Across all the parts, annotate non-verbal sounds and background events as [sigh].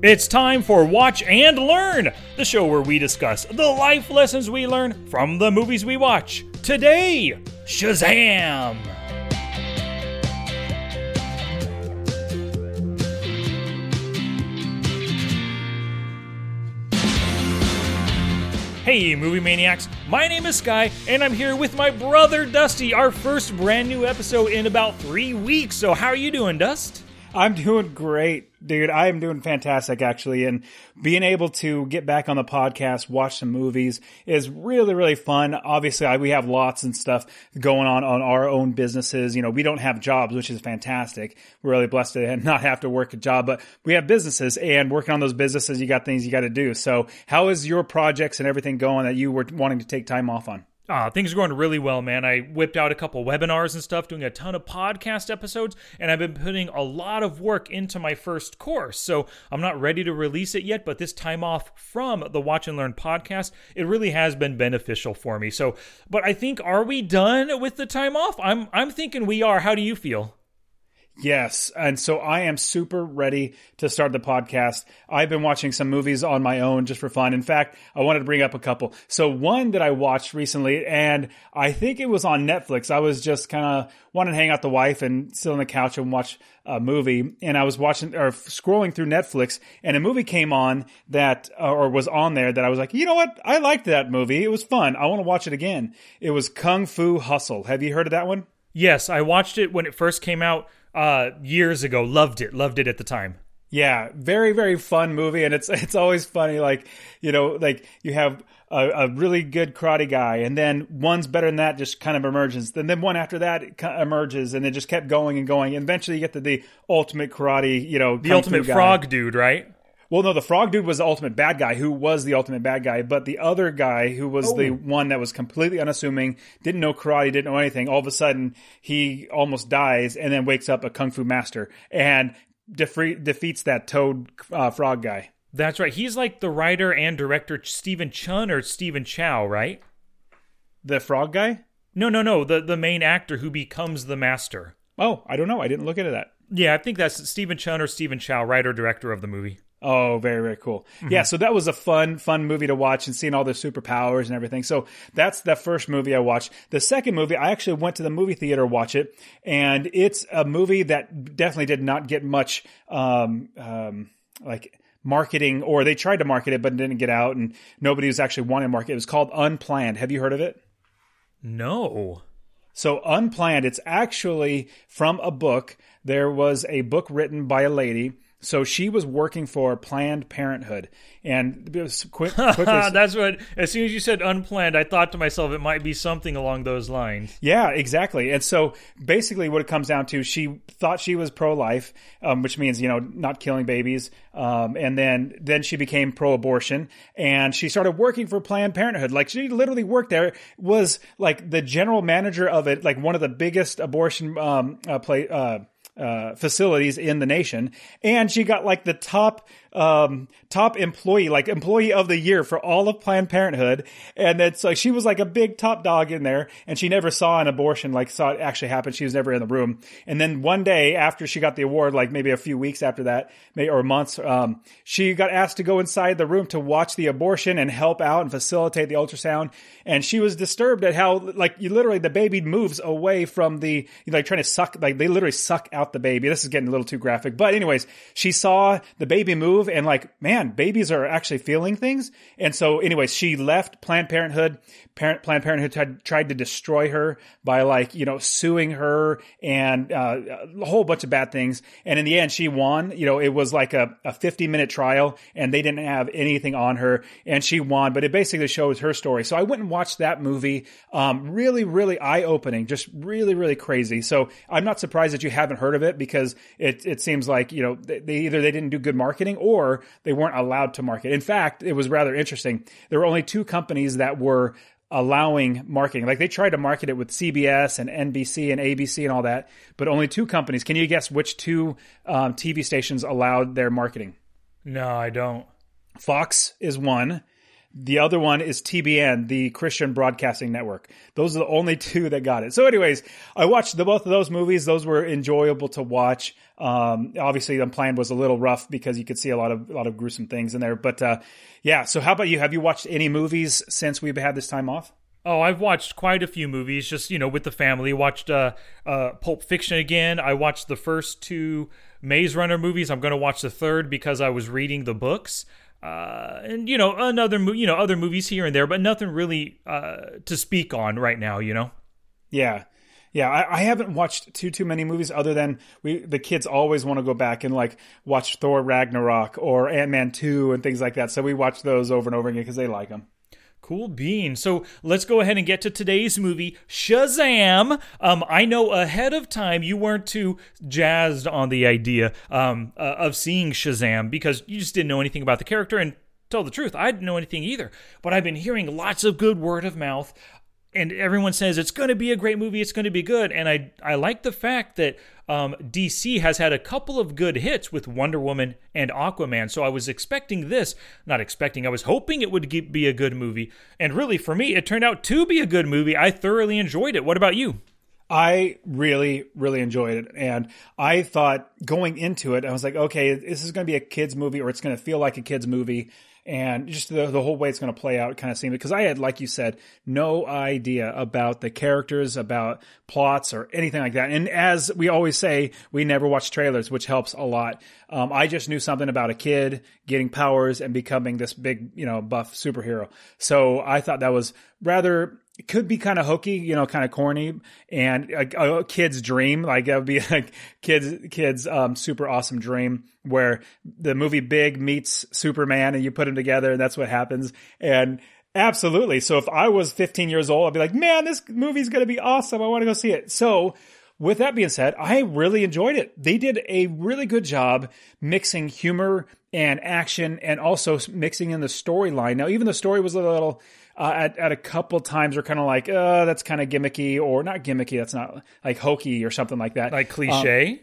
It's time for Watch and Learn, the show where we discuss the life lessons we learn from the movies we watch. Today, Shazam! Hey, movie maniacs! My name is Sky, and I'm here with my brother Dusty. Our first brand new episode in about three weeks. So, how are you doing, Dust? I'm doing great, dude. I am doing fantastic, actually. And being able to get back on the podcast, watch some movies is really, really fun. Obviously, I, we have lots and stuff going on on our own businesses. You know, we don't have jobs, which is fantastic. We're really blessed to [laughs] not have to work a job, but we have businesses and working on those businesses, you got things you got to do. So how is your projects and everything going that you were wanting to take time off on? Uh, things are going really well, man. I whipped out a couple webinars and stuff, doing a ton of podcast episodes, and I've been putting a lot of work into my first course. So I'm not ready to release it yet, but this time off from the Watch and Learn podcast, it really has been beneficial for me. So, but I think are we done with the time off? I'm I'm thinking we are. How do you feel? Yes. And so I am super ready to start the podcast. I've been watching some movies on my own just for fun. In fact, I wanted to bring up a couple. So one that I watched recently, and I think it was on Netflix. I was just kind of wanting to hang out the wife and sit on the couch and watch a movie. And I was watching or scrolling through Netflix and a movie came on that, or was on there that I was like, you know what? I liked that movie. It was fun. I want to watch it again. It was Kung Fu Hustle. Have you heard of that one? Yes, I watched it when it first came out uh, years ago. Loved it. Loved it at the time. Yeah, very very fun movie, and it's [laughs] it's always funny. Like you know, like you have a, a, really good karate guy, and then one's better than that, just kind of emerges. And then one after that emerges, and it just kept going and going. And eventually, you get to the ultimate karate. You know, the ultimate frog dude, right? Well, no, the frog dude was the ultimate bad guy who was the ultimate bad guy, but the other guy who was oh. the one that was completely unassuming, didn't know karate, didn't know anything, all of a sudden he almost dies and then wakes up a kung fu master and defre- defeats that toad uh, frog guy. That's right. He's like the writer and director Stephen Chun or Stephen Chow, right? The frog guy? No, no, no. The the main actor who becomes the master. Oh, I don't know. I didn't look into that. Yeah, I think that's Stephen Chun or Stephen Chow, writer director of the movie. Oh, very, very cool. Mm-hmm. Yeah, so that was a fun, fun movie to watch and seeing all their superpowers and everything. So that's the first movie I watched. The second movie, I actually went to the movie theater to watch it, and it's a movie that definitely did not get much, um, um, like, marketing, or they tried to market it, but didn't get out, and nobody was actually wanting to market it. It was called Unplanned. Have you heard of it? No. So, Unplanned, it's actually from a book. There was a book written by a lady so she was working for Planned Parenthood, and quick. [laughs] That's what. As soon as you said unplanned, I thought to myself it might be something along those lines. Yeah, exactly. And so basically, what it comes down to, she thought she was pro-life, um, which means you know not killing babies, um, and then then she became pro-abortion, and she started working for Planned Parenthood. Like she literally worked there, was like the general manager of it, like one of the biggest abortion um, uh, play. Uh, uh, facilities in the nation, and she got like the top um, top employee, like employee of the year for all of Planned Parenthood. And it's like she was like a big top dog in there and she never saw an abortion, like saw it actually happen. She was never in the room. And then one day after she got the award, like maybe a few weeks after that, maybe, or months, um, she got asked to go inside the room to watch the abortion and help out and facilitate the ultrasound. And she was disturbed at how, like, you literally, the baby moves away from the, like trying to suck, like they literally suck out the baby. This is getting a little too graphic. But anyways, she saw the baby move and like, man, babies are actually feeling things. And so, anyways, she left Planned Parenthood. Parent, Planned Parenthood had tried to destroy her by like, you know, suing her and uh, a whole bunch of bad things. And in the end, she won. You know, it was like a, a 50 minute trial and they didn't have anything on her and she won, but it basically shows her story. So I went and watched that movie. Um, really, really eye opening, just really, really crazy. So I'm not surprised that you haven't heard of it because it, it seems like, you know, they either they didn't do good marketing or they weren't allowed to market. In fact, it was rather interesting. There were only two companies that were allowing marketing. Like they tried to market it with CBS and NBC and ABC and all that, but only two companies. Can you guess which two um, TV stations allowed their marketing? No, I don't. Fox is one. The other one is TBN, the Christian Broadcasting Network. Those are the only [laughs] two that got it. So, anyways, I watched the, both of those movies. Those were enjoyable to watch. Um, obviously, Unplanned was a little rough because you could see a lot of a lot of gruesome things in there. But uh, yeah, so how about you? Have you watched any movies since we've had this time off? Oh, I've watched quite a few movies, just you know, with the family. Watched uh, uh, Pulp Fiction again. I watched the first two Maze Runner movies. I'm going to watch the third because I was reading the books. Uh, and you know another you know other movies here and there, but nothing really uh, to speak on right now. You know. Yeah, yeah. I, I haven't watched too too many movies other than we the kids always want to go back and like watch Thor Ragnarok or Ant Man two and things like that. So we watch those over and over again because they like them. Cool bean. So let's go ahead and get to today's movie, Shazam. Um, I know ahead of time you weren't too jazzed on the idea um, uh, of seeing Shazam because you just didn't know anything about the character. And tell the truth, I didn't know anything either. But I've been hearing lots of good word of mouth and everyone says it's going to be a great movie, it's going to be good, and I I like the fact that um, DC has had a couple of good hits with Wonder Woman and Aquaman, so I was expecting this, not expecting, I was hoping it would be a good movie, and really for me, it turned out to be a good movie. I thoroughly enjoyed it. What about you? I really, really enjoyed it. And I thought going into it, I was like, okay, this is going to be a kid's movie or it's going to feel like a kid's movie and just the, the whole way it's going to play out kind of seemed because I had, like you said, no idea about the characters, about plots or anything like that. And as we always say, we never watch trailers, which helps a lot. Um, I just knew something about a kid getting powers and becoming this big, you know, buff superhero. So I thought that was rather it could be kind of hokey, you know, kind of corny, and a, a, kid's dream. Like that would be [laughs] like kids, kids, um, super awesome dream where the movie Big meets Superman, and you put them together, and that's what happens. And absolutely, so if I was 15 years old, I'd be like, man, this movie's gonna be awesome. I want to go see it. So. With that being said, I really enjoyed it. They did a really good job mixing humor and action and also mixing in the storyline. Now, even the story was a little uh, at, at a couple times are kind of like, uh, that's kind of gimmicky or not gimmicky. That's not like hokey or something like that. Like cliche? Um,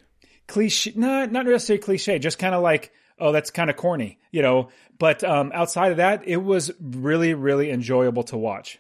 cliche, not, not necessarily cliche, just kind of like, oh, that's kind of corny, you know? But um, outside of that, it was really, really enjoyable to watch.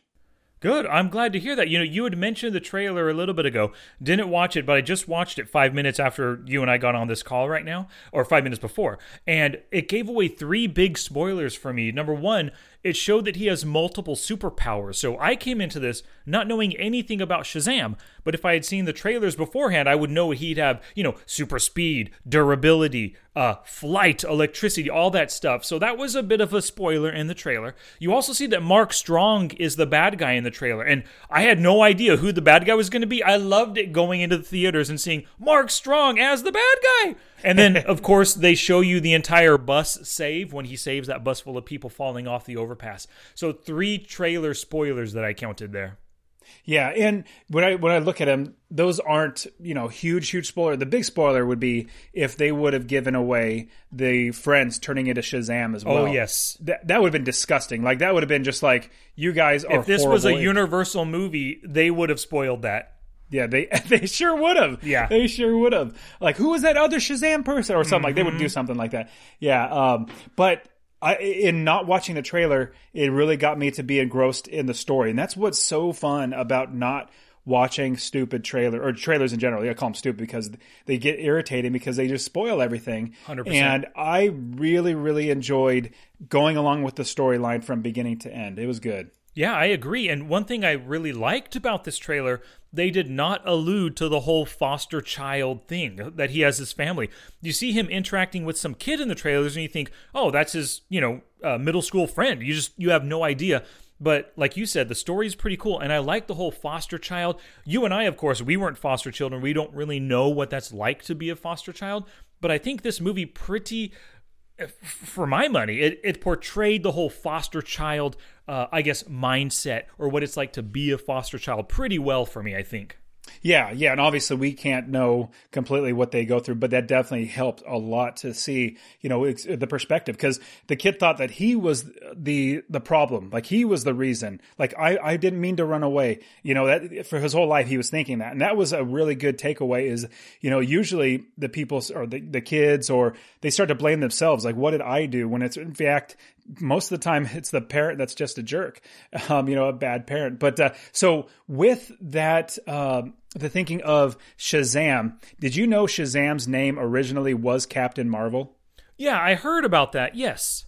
Good. I'm glad to hear that. You know, you had mentioned the trailer a little bit ago. Didn't watch it, but I just watched it five minutes after you and I got on this call right now, or five minutes before. And it gave away three big spoilers for me. Number one, it showed that he has multiple superpowers. So I came into this not knowing anything about Shazam, but if I had seen the trailers beforehand, I would know he'd have, you know, super speed, durability, uh, flight, electricity, all that stuff. So that was a bit of a spoiler in the trailer. You also see that Mark Strong is the bad guy in the trailer, and I had no idea who the bad guy was going to be. I loved it going into the theaters and seeing Mark Strong as the bad guy. And then, of course, they show you the entire bus save when he saves that bus full of people falling off the overpass. So three trailer spoilers that I counted there. Yeah, and when I when I look at them, those aren't you know huge huge spoiler. The big spoiler would be if they would have given away the friends turning into Shazam as oh, well. Oh yes, that that would have been disgusting. Like that would have been just like you guys are. If this was a Universal movie, they would have spoiled that. Yeah, they [laughs] they sure would have. Yeah, they sure would have. Like, who was that other Shazam person or something? Mm-hmm. Like, they would do mm-hmm. something like that. Yeah. Um, but I, in not watching the trailer, it really got me to be engrossed in the story, and that's what's so fun about not watching stupid trailer or trailers in general. I call them stupid because they get irritating because they just spoil everything. 100%. And I really, really enjoyed going along with the storyline from beginning to end. It was good. Yeah, I agree. And one thing I really liked about this trailer, they did not allude to the whole foster child thing that he has his family. You see him interacting with some kid in the trailers and you think, "Oh, that's his, you know, uh, middle school friend." You just you have no idea. But like you said, the story is pretty cool, and I like the whole foster child. You and I, of course, we weren't foster children. We don't really know what that's like to be a foster child. But I think this movie pretty for my money, it, it portrayed the whole foster child, uh, I guess, mindset or what it's like to be a foster child pretty well for me, I think. Yeah, yeah, and obviously we can't know completely what they go through, but that definitely helped a lot to see, you know, the perspective because the kid thought that he was the the problem, like he was the reason. Like I I didn't mean to run away, you know, that for his whole life he was thinking that, and that was a really good takeaway. Is you know usually the people or the the kids or they start to blame themselves, like what did I do when it's in fact most of the time it's the parent that's just a jerk, um, you know, a bad parent. But uh, so with that, uh, the thinking of Shazam, did you know Shazam's name originally was Captain Marvel? Yeah, I heard about that. Yes.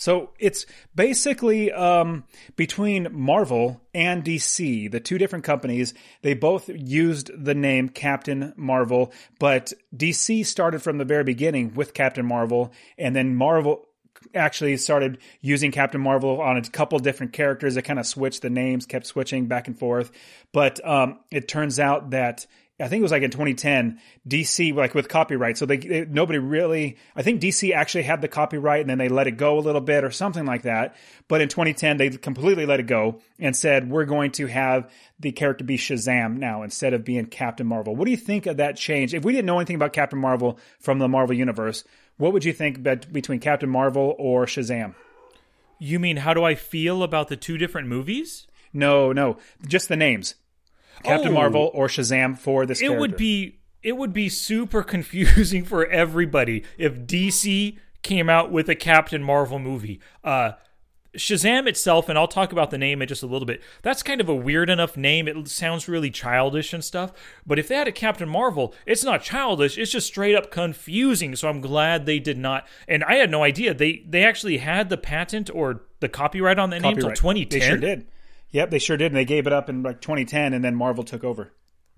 So it's basically um, between Marvel and DC, the two different companies. They both used the name Captain Marvel, but DC started from the very beginning with Captain Marvel, and then Marvel actually started using Captain Marvel on a couple different characters. It kind of switched the names, kept switching back and forth. But um, it turns out that I think it was like in 2010, DC like with copyright. So they, they, nobody really. I think DC actually had the copyright and then they let it go a little bit or something like that. But in 2010, they completely let it go and said we're going to have the character be Shazam now instead of being Captain Marvel. What do you think of that change? If we didn't know anything about Captain Marvel from the Marvel universe, what would you think between Captain Marvel or Shazam? You mean how do I feel about the two different movies? No, no, just the names. Captain oh, Marvel or Shazam for this. It character. would be it would be super [laughs] confusing for everybody if DC came out with a Captain Marvel movie. Uh, Shazam itself, and I'll talk about the name in just a little bit. That's kind of a weird enough name. It sounds really childish and stuff. But if they had a Captain Marvel, it's not childish. It's just straight up confusing. So I'm glad they did not. And I had no idea they they actually had the patent or the copyright on that copyright. name until 2010. They sure did. Yep, they sure did, and they gave it up in like 2010, and then Marvel took over.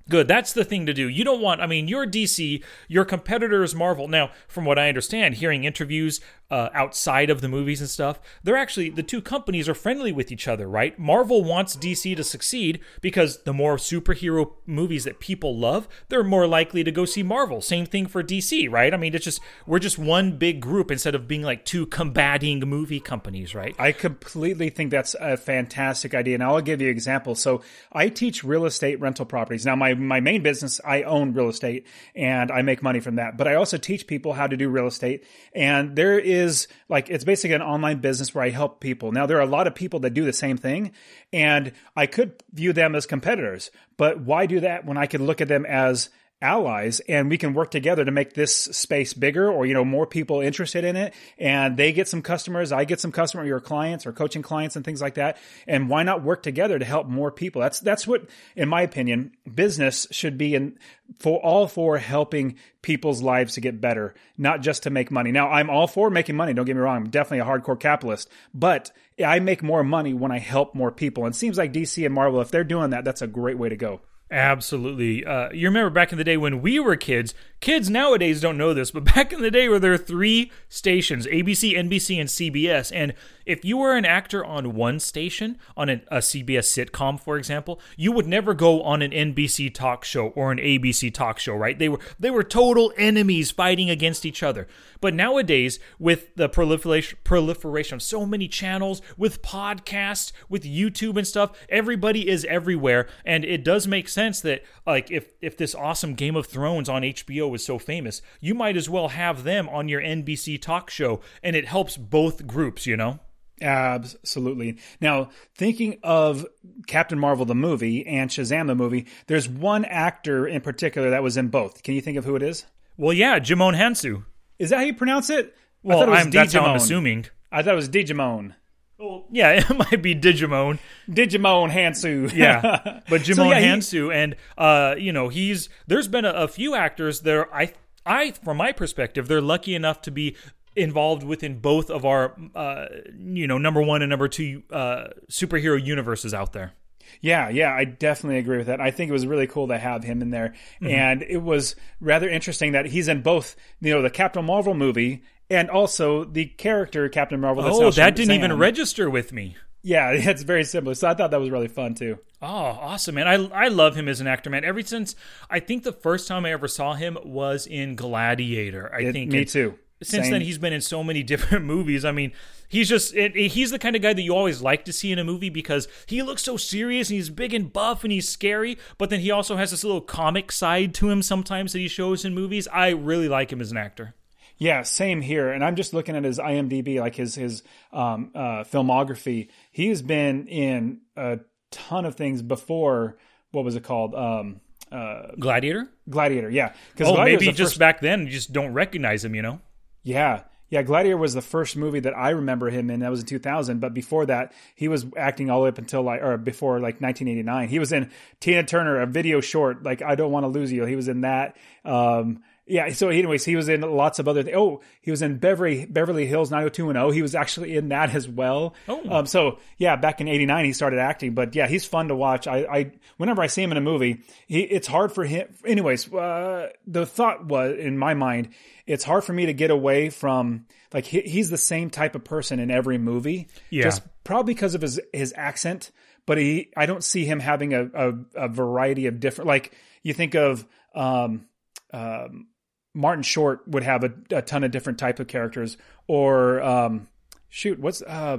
Good. That's the thing to do. You don't want, I mean, you're DC, your competitor is Marvel. Now, from what I understand, hearing interviews uh, outside of the movies and stuff, they're actually, the two companies are friendly with each other, right? Marvel wants DC to succeed because the more superhero movies that people love, they're more likely to go see Marvel. Same thing for DC, right? I mean, it's just, we're just one big group instead of being like two combating movie companies, right? I completely think that's a fantastic idea. And I'll give you an example. So I teach real estate rental properties. Now, my my main business, I own real estate and I make money from that. But I also teach people how to do real estate. And there is like it's basically an online business where I help people. Now there are a lot of people that do the same thing, and I could view them as competitors. But why do that when I could look at them as allies and we can work together to make this space bigger or you know more people interested in it. And they get some customers i get some customer your clients or coaching clients and things like that. And why not work together to help more people? That's that's what in my opinion business should be in for all for helping people's lives to get better not just to make money. Now i'm all for making money don't get me wrong. I'm definitely a hardcore capitalist but i make more money when i help more people. And it seems like dc and marvel if they're doing that that's a great way to go Absolutely. Uh, you remember back in the day when we were kids, kids nowadays don't know this, but [laughs] back in the day where there were three stations ABC, NBC, and CBS. And if you were an actor on one station, on a, a CBS sitcom, for example, you would never go on an NBC talk show or an ABC talk show, right? They were they were total enemies fighting against each other. But nowadays, with the proliferation proliferation of so many channels, with podcasts, with YouTube and stuff, everybody is everywhere, and it does make sense that like if if this awesome Game of Thrones on HBO was so famous, you might as well have them on your NBC talk show, and it helps both groups, you know. Absolutely. Now, thinking of Captain Marvel the movie and Shazam the movie, there's one actor in particular that was in both. Can you think of who it is? Well, yeah, Djimon Hounsou. Is that how you pronounce it? Well, I'm that's how I'm assuming. I thought it was Digimon. Well, yeah, [laughs] it might be Digimon. Digimon Hounsou. yeah, [laughs] but Djimon so, yeah, Hounsou, and uh, you know, he's there's been a, a few actors there. I I, from my perspective, they're lucky enough to be involved within both of our, uh, you know, number one and number two uh, superhero universes out there. Yeah, yeah, I definitely agree with that. I think it was really cool to have him in there, mm-hmm. and it was rather interesting that he's in both, you know, the Captain Marvel movie and also the character Captain Marvel. oh, that didn't even register with me. Yeah, [laughs] it's very similar. So I thought that was really fun too. Oh, awesome, man! I I love him as an actor, man. Ever since I think the first time I ever saw him was in Gladiator. I it, think me too since Same. then he's been in so many [laughs] different movies. I mean, he's just it, it, he's the kind of guy that you always like to see in a movie because he looks so serious and he's big and buff and he's scary, but then he also has this little comic side to him sometimes that he shows in movies. I really like him as an actor. Yeah, same here. And I'm just looking at his IMDb, like his his um, uh, filmography. He's been in a ton of things before. What was it called? Um, uh, Gladiator. Gladiator, yeah. Because oh, maybe just first... back then you just don't recognize him, you know. Yeah, Yeah, Gladiator was the first movie that I remember him in. That was in 2000. But before that, he was acting all the way up until like, or before like 1989. He was in Tina Turner, a video short, like I Don't Want to Lose You. He was in that. Um, yeah. So, anyways, he was in lots of other. Th- oh, he was in Beverly Beverly Hills 90210. He was actually in that as well. Oh. Um, so yeah, back in '89 he started acting. But yeah, he's fun to watch. I, I whenever I see him in a movie, he, it's hard for him. Anyways, uh, the thought was in my mind, it's hard for me to get away from like he, he's the same type of person in every movie. Yeah. Just probably because of his his accent. But he, I don't see him having a, a, a variety of different. Like you think of. Um, um, Martin Short would have a, a, ton of different type of characters, or um, shoot, what's uh,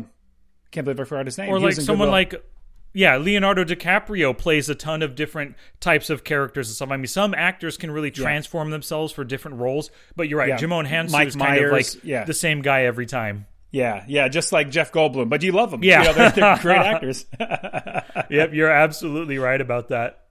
can't believe I forgot his name. Or He like someone like yeah, Leonardo DiCaprio plays a ton of different types of characters and stuff. I mean, some actors can really transform themselves for different roles, but you're right. Yeah. Djimon Hounsou Mike is kind of like yeah. the same guy every time. yeah, yeah, just like Jeff Goldblum, but you love them. Yeah. you know, they're, they're great [laughs] actors. [laughs] yep, you're absolutely right about that.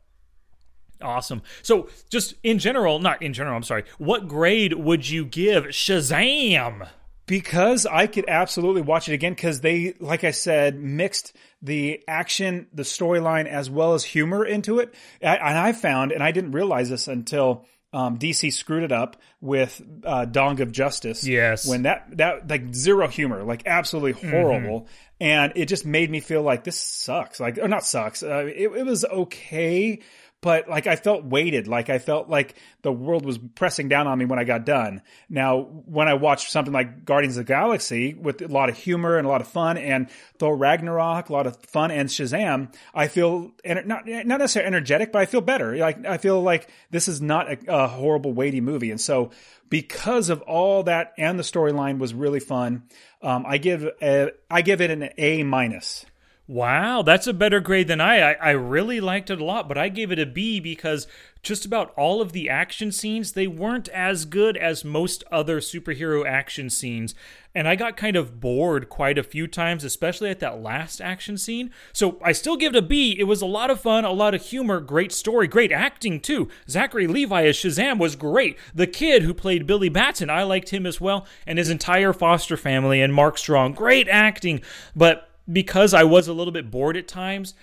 Awesome. So, just in general, not in general, I'm sorry. What grade would you give Shazam? because I could absolutely watch it again because they, like I said, mixed the action, the storyline, as well as humor into it. And I found, and I didn't realize this until um, DC screwed it up with uh, Dawn of Justice. Yes. when that that like zero humor, like absolutely horrible, and it just made me feel like this sucks. Like, or not sucks. Uh, it, it was okay. But like I felt weighted, like I felt like the world was pressing down on me when I got done. Now, when I watched something like Guardians of the Galaxy with a lot of humor and a lot of fun, and Thor Ragnarok, a lot of fun, and Shazam, I feel not not necessarily energetic, but I feel better. Like I feel like this is not a, a horrible, weighty movie, and so because of all that and the storyline was really fun, um, I give a, I give it an A minus. Wow, that's a better grade than I. I. I really liked it a lot, but I gave it a B because just about all of the action scenes, they weren't as good as most other superhero action scenes. And I got kind of bored quite a few times, especially at that last action scene. So I still give it a B. It was a lot of fun, a lot of humor, great story, great acting too. Zachary Levi as Shazam was great. The kid who played Billy Batson, I liked him as well, and his entire foster family and Mark Strong, great acting. But because I was a little bit bored at times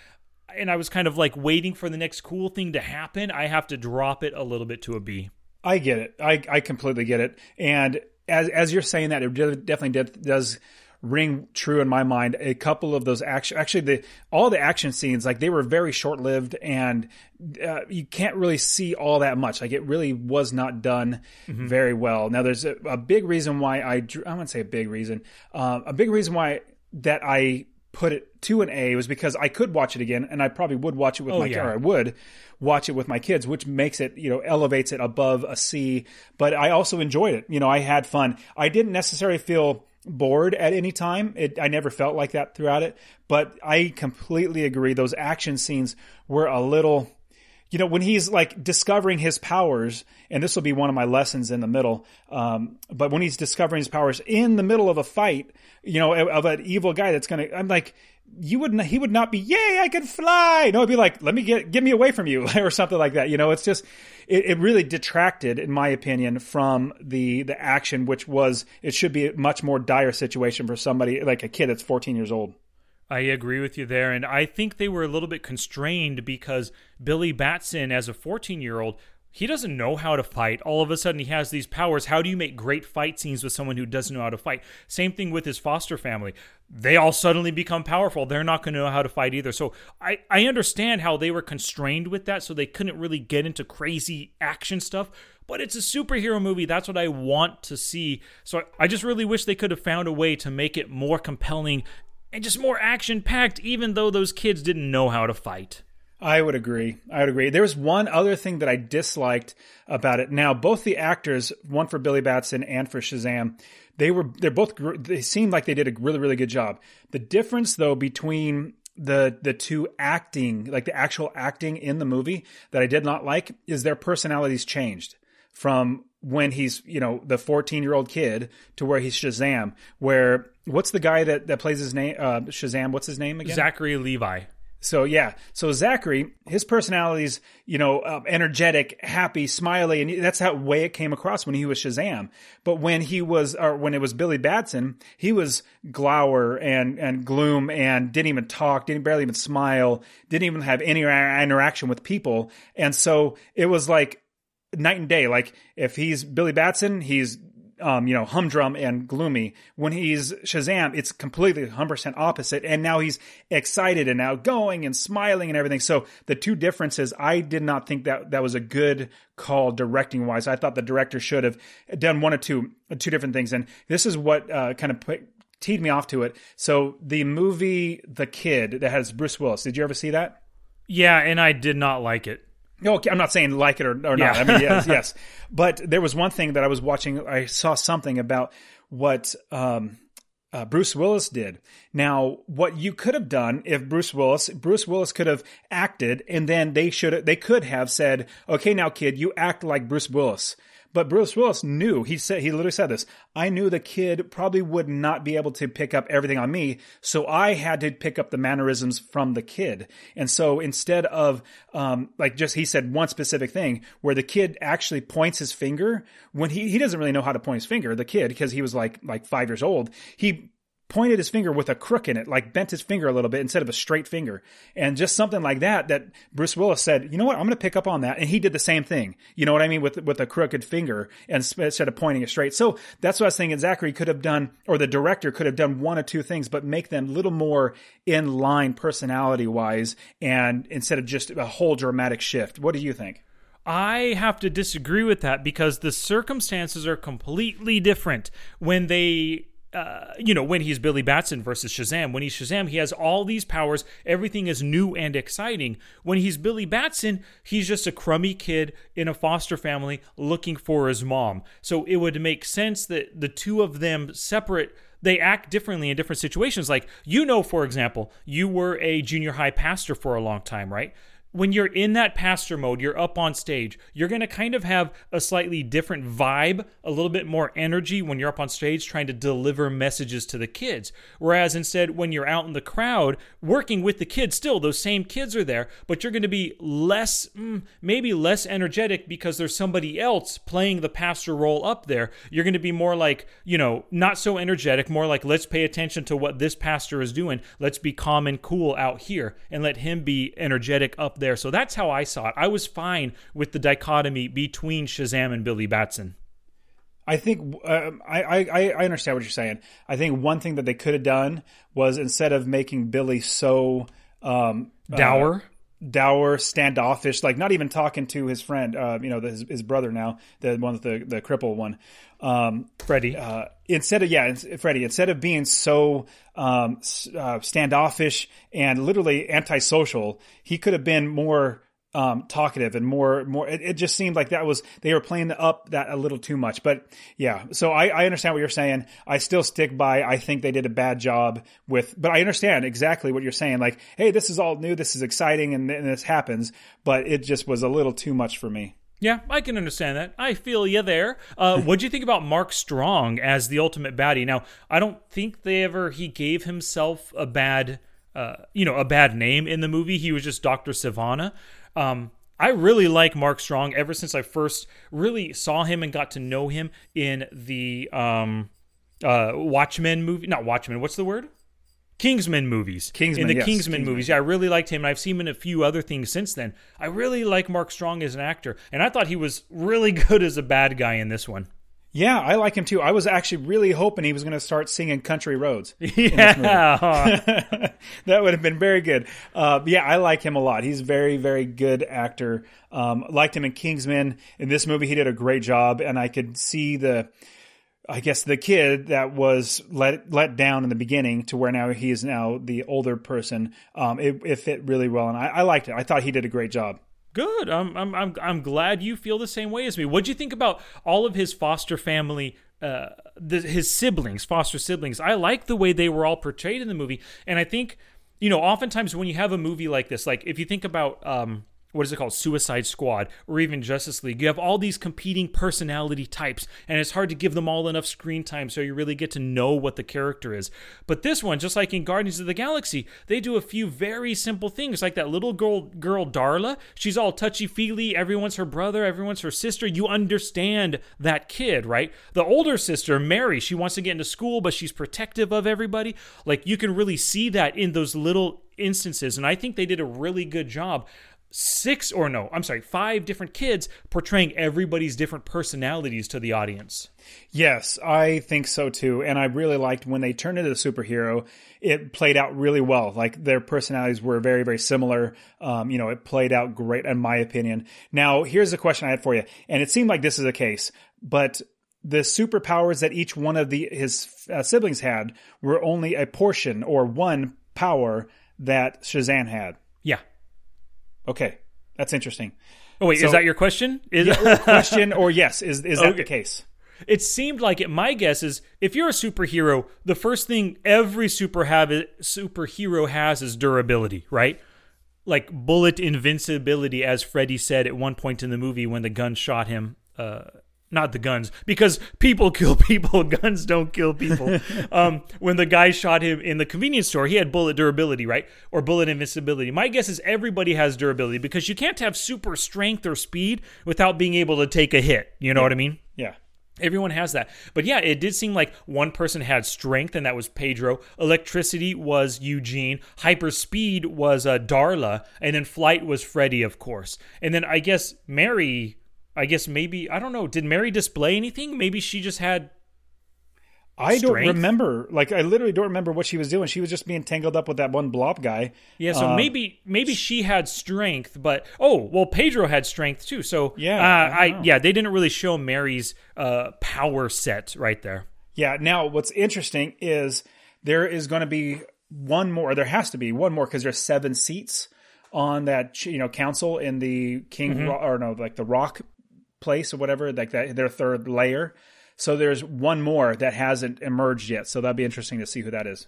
and I was kind of like waiting for the next cool thing to happen, I have to drop it a little bit to a B. I get it. I, I completely get it. And as as you're saying that, it definitely did, does ring true in my mind. A couple of those action, actually, the all the action scenes, like they were very short lived, and uh, you can't really see all that much. Like it really was not done very well. Now, there's a, a big reason why I drew. I wouldn't say a big reason. Uh, a big reason why that I put it to an A was because I could watch it again, and I probably would watch it with Oh, my yeah. or I would watch it with my kids, which makes it you know elevates it above a C. But I also enjoyed it. You know, I had fun. I didn't necessarily feel bored at any time. It, I never felt like that throughout it. But I completely agree. Those action scenes were a little you know, when he's like discovering his powers, and this will be one of my lessons in the middle, um, but when he's discovering his powers in the middle of a fight, you know, of, an evil guy that's gonna, I'm like, you would not, he would not be, yay, I can fly. No, it'd be like, let me get, get me away from you, [laughs] or something like that. You know, it's just, it, it really detracted, in my opinion, from the the action, which was, it should be a much more dire situation for somebody like a kid that's 14 years old. I agree with you there. And I think they were a little bit constrained because Billy Batson, as a 14 year old, he doesn't know how to fight. All of a sudden, he has these powers. How do you make great fight scenes with someone who doesn't know how to fight? Same thing with his foster family. They all suddenly become powerful. They're not going to know how to fight either. So I, I understand how they were constrained with that, so they couldn't really get into crazy action stuff. But it's a superhero movie. That's what I want to see. So I just really wish they could have found a way to make it more compelling and just more action packed, even though those kids didn't know how to fight. I would agree. I would agree. There was one other thing that I disliked about it. Now, both the actors, one for Billy Batson and for Shazam, they were they're both they seemed like they did a really really good job. The difference though between the the two acting, like the actual acting in the movie that I did not like is their personalities changed from when he's you know the 14 year old kid to where he's Shazam. Where what's the guy that that plays his name uh, Shazam? What's his name again? Zachary Levi. So yeah, so Zachary, his personality's you know um, energetic, happy, smiley, and that's how way it came across when he was Shazam. But when he was, or when it was Billy Batson, he was glower and and gloom and didn't even talk, didn't barely even smile, didn't even have any interaction with people, and so it was like night and day. Like if he's Billy Batson, he's um, you know, humdrum and gloomy. When he's Shazam, it's completely 100% opposite. And now he's excited and outgoing and smiling and everything. So the two differences, I did not think that that was a good call directing wise. I thought the director should have done one or two, two different things. And this is what uh, kind of put, teed me off to it. So the movie The Kid that has Bruce Willis, did you ever see that? Yeah, and I did not like it. Okay, I'm not saying like it or, or yeah. not. I mean, yes, [laughs] yes. But there was one thing that I was watching. I saw something about what um, uh, Bruce Willis did. Now, what you could have done if Bruce Willis, Bruce Willis could have acted, and then they should, they could have said, "Okay, now, kid, you act like Bruce Willis." But Bruce Willis knew, he said, he literally said this, I knew the kid probably would not be able to pick up everything on me. So I had to pick up the mannerisms from the kid. And so instead of, um, like just, he said one specific thing where the kid actually points his finger when he, he doesn't really know how to point his finger, the kid, because he was like, like five years old. He pointed his finger with a crook in it, like bent his finger a little bit instead of a straight finger. And just something like that, that Bruce Willis said, you know what, I'm going to pick up on that. And he did the same thing. You know what I mean? With, with a crooked finger and instead of pointing it straight. So that's what I was thinking Zachary could have done, or the director could have done one or two things, but make them a little more in line personality wise. And instead of just a whole dramatic shift. What do you think? I have to disagree with that because the circumstances are completely different when they uh, you know, when he's Billy Batson versus Shazam. When he's Shazam, he has all these powers. Everything is new and exciting. When he's Billy Batson, he's just a crummy kid in a foster family looking for his mom. So it would make sense that the two of them separate they act differently in different situations. Like, you know, for example, you were a junior high pastor for a long time, right? When you're in that pastor mode, you're up on stage, you're going to kind of have a slightly different vibe, a little bit more energy when you're up on stage trying to deliver messages to the kids. Whereas instead, when you're out in the crowd working with the kids, still those same kids are there, but you're going to be less, mm, maybe less energetic because there's somebody else playing the pastor role up there. You're going to be more like, you know, not so energetic, more like, let's pay attention to what this pastor is doing. Let's be calm and cool out here and let him be energetic up there. So that's how I saw it. I was fine with the dichotomy between Shazam and Billy Batson. I think uh, I, I I understand what you're saying. I think one thing that they could have done was instead of making Billy so um, dour. Uh, dour, standoffish, like not even talking to his friend, uh, you know, his, his brother now, the one with the the cripple one, um, Freddie. Uh, instead of yeah, Freddie, instead of being so um, uh, standoffish and literally antisocial, he could have been more um, talkative and more more. It, it, just seemed like that was they were playing up that a little too much. But yeah, so I, I understand what you're saying. I still stick by. I think they did a bad job with, but I understand exactly what you're saying. Like, hey, this is all new. This is exciting, and, and this happens. But it just was a little too much for me. Yeah, I can understand that. I feel you there. Uh, [laughs] what do you think about Mark Strong as the ultimate baddie? Now, I don't think they ever he gave himself a bad, uh, you know, a bad name in the movie. He was just Doctor Sivana. Um, I really like Mark Strong ever since I first really saw him and got to know him in the um, uh, Watchmen movie. Not Watchmen. What's the word? Kingsman movies. Kingsman, in the yes, Kingsman, Kingsman. movies. Yeah, I really liked him, and I've seen him in a few other things since then. I really like Mark Strong as an actor, and I thought he was really [laughs] good as a bad guy in this one. Yeah, I like him too. I was actually really hoping he was going to start singing "Country Roads." [laughs] Yeah, [laughs] that would have been very good. Uh, yeah, I like him a lot. He's a very, very good actor. Um, liked him in Kingsman. In this movie, he did a great job, and I could see the, I guess, the kid that was let let down in the beginning to where now he is now the older person. Um, it, it fit really well, and I, I liked it. I thought he did a great job. Good. I'm I'm I'm I'm glad you feel the same way as me. What'd you think about all of his foster family? Uh, the, his siblings, foster siblings. I like the way they were all portrayed in the movie, and I think you know, oftentimes when you have a movie like this, like if you think about um, what is it called suicide squad or even justice league. You have all these competing personality types and it's hard to give them all enough screen time so you really get to know what the character is. But this one just like in guardians of the galaxy they do a few very simple things like that little girl girl darla. She's all touchy-feely. Everyone's her brother. Everyone's her sister. You understand that kid right? The older sister mary she wants to get into school but she's protective of everybody. Like you can really see that in those little instances and i think they did a really good job six or no, I'm sorry, five different kids portraying everybody's different personalities to the audience. Yes, I think so too. And I really liked when they turned into the superhero, it played out really well. Like their personalities were very, very similar. Um, you know, it played out great in my opinion. Now, here's a question I had for you. And it seemed like this is a case, but the superpowers that each one of the his uh, siblings had were only a portion or one power that Shazam had. Okay, that's interesting. Oh wait, So- is that your question? Is Yeah, [laughs] question or yes, is is that Okay. the case? it seemed like it. My guess is if you're a superhero, the first thing every super have, superhero has is durability, right? Like bullet invincibility, as Freddy said at one point in the movie when the gun shot him. Uh, not the guns, because people [laughs] kill people, [laughs] guns don't kill people. [laughs] um, when the guy shot him in the convenience store, he had bullet durability, right? Or bullet invincibility. My guess is everybody has durability because you can't have super strength or speed without being able to take a hit. You know what I mean? Yeah. Everyone has that. But yeah, it did seem like one person had strength, and that was Pedro. Electricity was Eugene. Hyperspeed was uh, Darla. And then flight was Freddy, of course. And then I guess Mary, I guess maybe, I don't know, did Mary display anything? Maybe she just had. I don't remember. Like I literally don't remember what she was doing. She was just being tangled up with that one blob guy. Yeah, so Uh, maybe maybe she had strength, but oh well, Pedro had strength too. So Yeah, uh, I I, yeah, they didn't really show Mary's uh, power set right there. Yeah. Now, what's interesting is there is going to be one more. There has to be one more because there's seven seats on that you know council in the King Mm-hmm. Or no like the Rock place or whatever like that their third layer. So there's one more that hasn't emerged yet. So that'd be interesting to see who that is.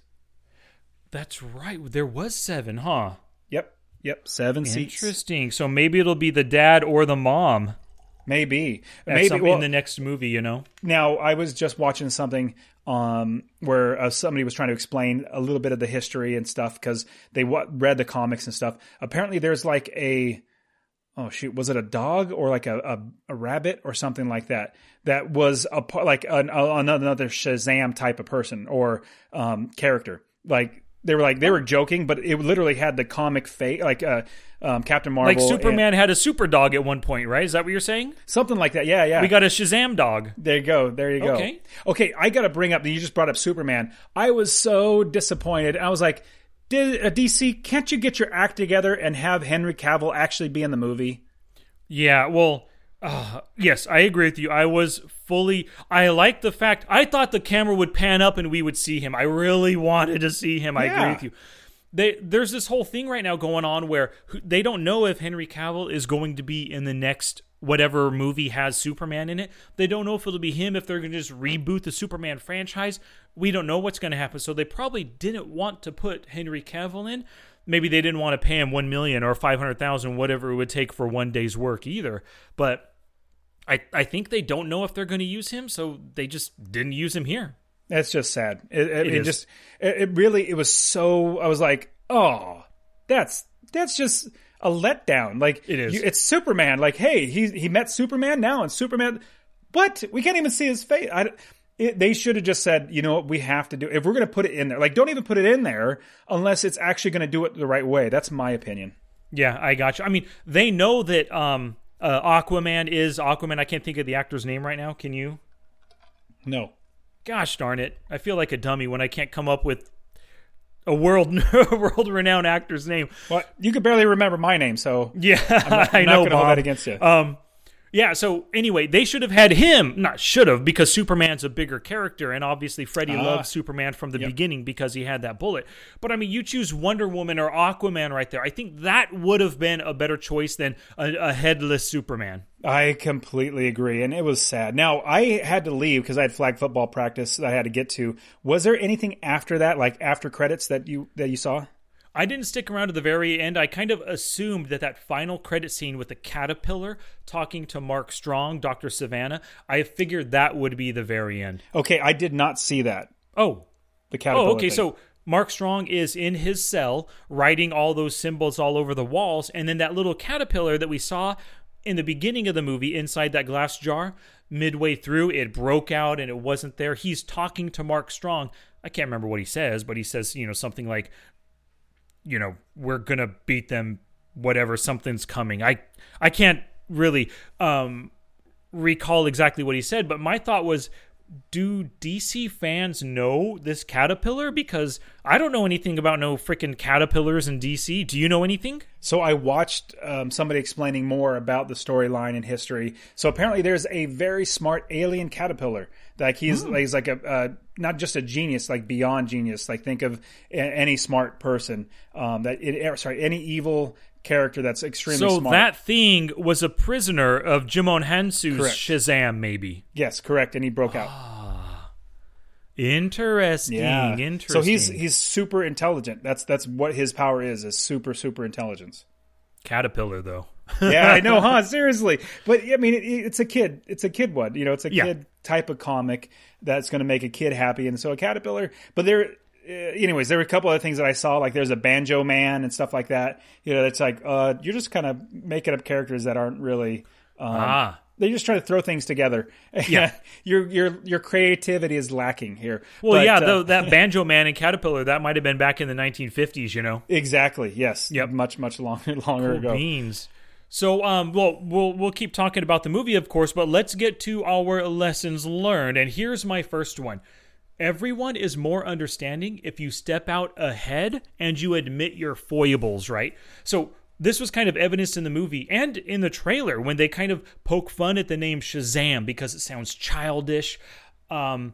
That's right. There was seven, huh? Yep. Yep. Seven seats. Interesting. So maybe it'll be the dad or the mom Maybe. Maybe some- well, in the next movie. You know. Now, I was just watching something um, where uh, somebody was trying to explain a little bit of the history and stuff because they w- read the comics and stuff. Apparently, there's like a oh shoot, was it a dog or like a a, a rabbit or something like that that was a part like an, a, another Shazam type of person or um, character. Like they were like they were joking, but it literally had the comic face like uh, um, Captain Marvel, Like and- Superman had a super dog at one point, right? Is that what you're saying? something like that. Yeah, yeah. We got a Shazam dog. There you go. There you go. Okay. Okay. I got to bring up. You just brought up Superman. I was so disappointed. I was like, "Did uh, DC? Can't you get your act together and have Henry Cavill actually be in the movie?" Yeah, well, uh, yes, I agree with you. I was fully. I like the fact. I thought the camera would pan up and we would see him. I really [laughs] wanted to see him. I agree with you. They, there's this whole thing right now going on where they don't know if Henry Cavill is going to be in the next whatever movie has Superman in it. They don't know if it'll be him, if they're going to just reboot the Superman franchise. We don't know what's going to happen. So they probably didn't want to put Henry Cavill in. Maybe they didn't want to pay him 1 million or 500,000 whatever it would take for one day's work either. But I I think they don't know if they're going to use him, so they just didn't use him here. That's just sad. It, it, it just. It, it really. It was so. I was like, oh, that's that's just a letdown. Like It is. You, it's Superman. Like, hey, he he met Superman now, and Superman. What? We can't even see his face. I. It, they should have just said, you know what, we have to do. If we're going to put it in there, like, don't even put it in there unless it's actually going to do it the right way. That's my opinion. Yeah, I got you. I mean, they know that um uh, Aquaman is Aquaman. I can't think of the actor's name right now. Can you? No. Gosh darn it! I feel like a dummy when I can't come up with a world [laughs] world renowned actor's name. Well, you could barely remember my name, so Yeah, I'm [laughs] I not know, going to hold Bob. that against you. Um, yeah. So anyway, they should have had him. Not should have because Superman's a bigger character, and obviously Freddie Ah. loved Superman from the beginning because he had that bullet. But I mean, you choose Wonder Woman or Aquaman right there. I think that would have been a better choice than a, a headless Superman. I completely agree, and it was sad. Now I had to leave because I had flag football practice that I had to get to. Was there anything after that, like after credits, that you that you saw? I didn't stick around to the very end. I kind of assumed that that final credit scene with the caterpillar talking to Mark Strong, Dr. Sivana, I figured that would be the very end. Okay, I did not see that. Oh, The caterpillar. Oh, okay. thing. So Mark Strong is in his cell writing all those symbols all over the walls, and then that little caterpillar that we saw in the beginning of the movie inside that glass jar, midway through, it broke out and it wasn't there. He's talking to Mark Strong. I can't remember what he says, but he says, you know, something like, you know, we're gonna beat them, whatever, something's coming. I I can't really um recall exactly what he said, but my thought was do DC fans know this caterpillar? Because I don't know anything about no freaking caterpillars in DC. Do you know anything? So I watched um, somebody explaining more about the storyline and history. So apparently, there's a very smart alien caterpillar. Like he's like, he's like a uh, not just a genius, like beyond genius. Like think of a- any smart person um, that it, sorry any evil character that's extremely So smart. that thing was a prisoner of Djimon Hounsou's Correct. Shazam, maybe. yes, correct, and he broke out. Ah, interesting. Yeah. Interesting. So he's he's super intelligent. That's that's what his power is. Is super super intelligence. caterpillar though. yeah, I know, [laughs] huh? Seriously, but I mean, it, it's a kid. It's a kid one. You know, it's a Yeah. kid type of comic that's going to make a kid happy, and so a caterpillar. But there, anyways, there were a couple other things that I saw, like there's a banjo man and stuff like that. You know, it's like uh, you're just kind of making up characters that aren't really. Um, Ah. They just try to throw things together. [laughs] Yeah. your your your creativity is lacking here. Well, But, yeah, uh, though that Banjo Man and Caterpillar that might have been back in the 1950s, you know. exactly. Yes. Yep. Much much [laughs] longer longer ago. Beans. So, um, well, we'll we'll keep talking about the movie, of course, but let's get to our lessons learned. And here's my first one: Everyone is more understanding if you step out ahead and you admit your foibles, right? So. This was kind of evidenced in the movie and in the trailer when they kind of poke fun at the name Shazam because it sounds childish. Um,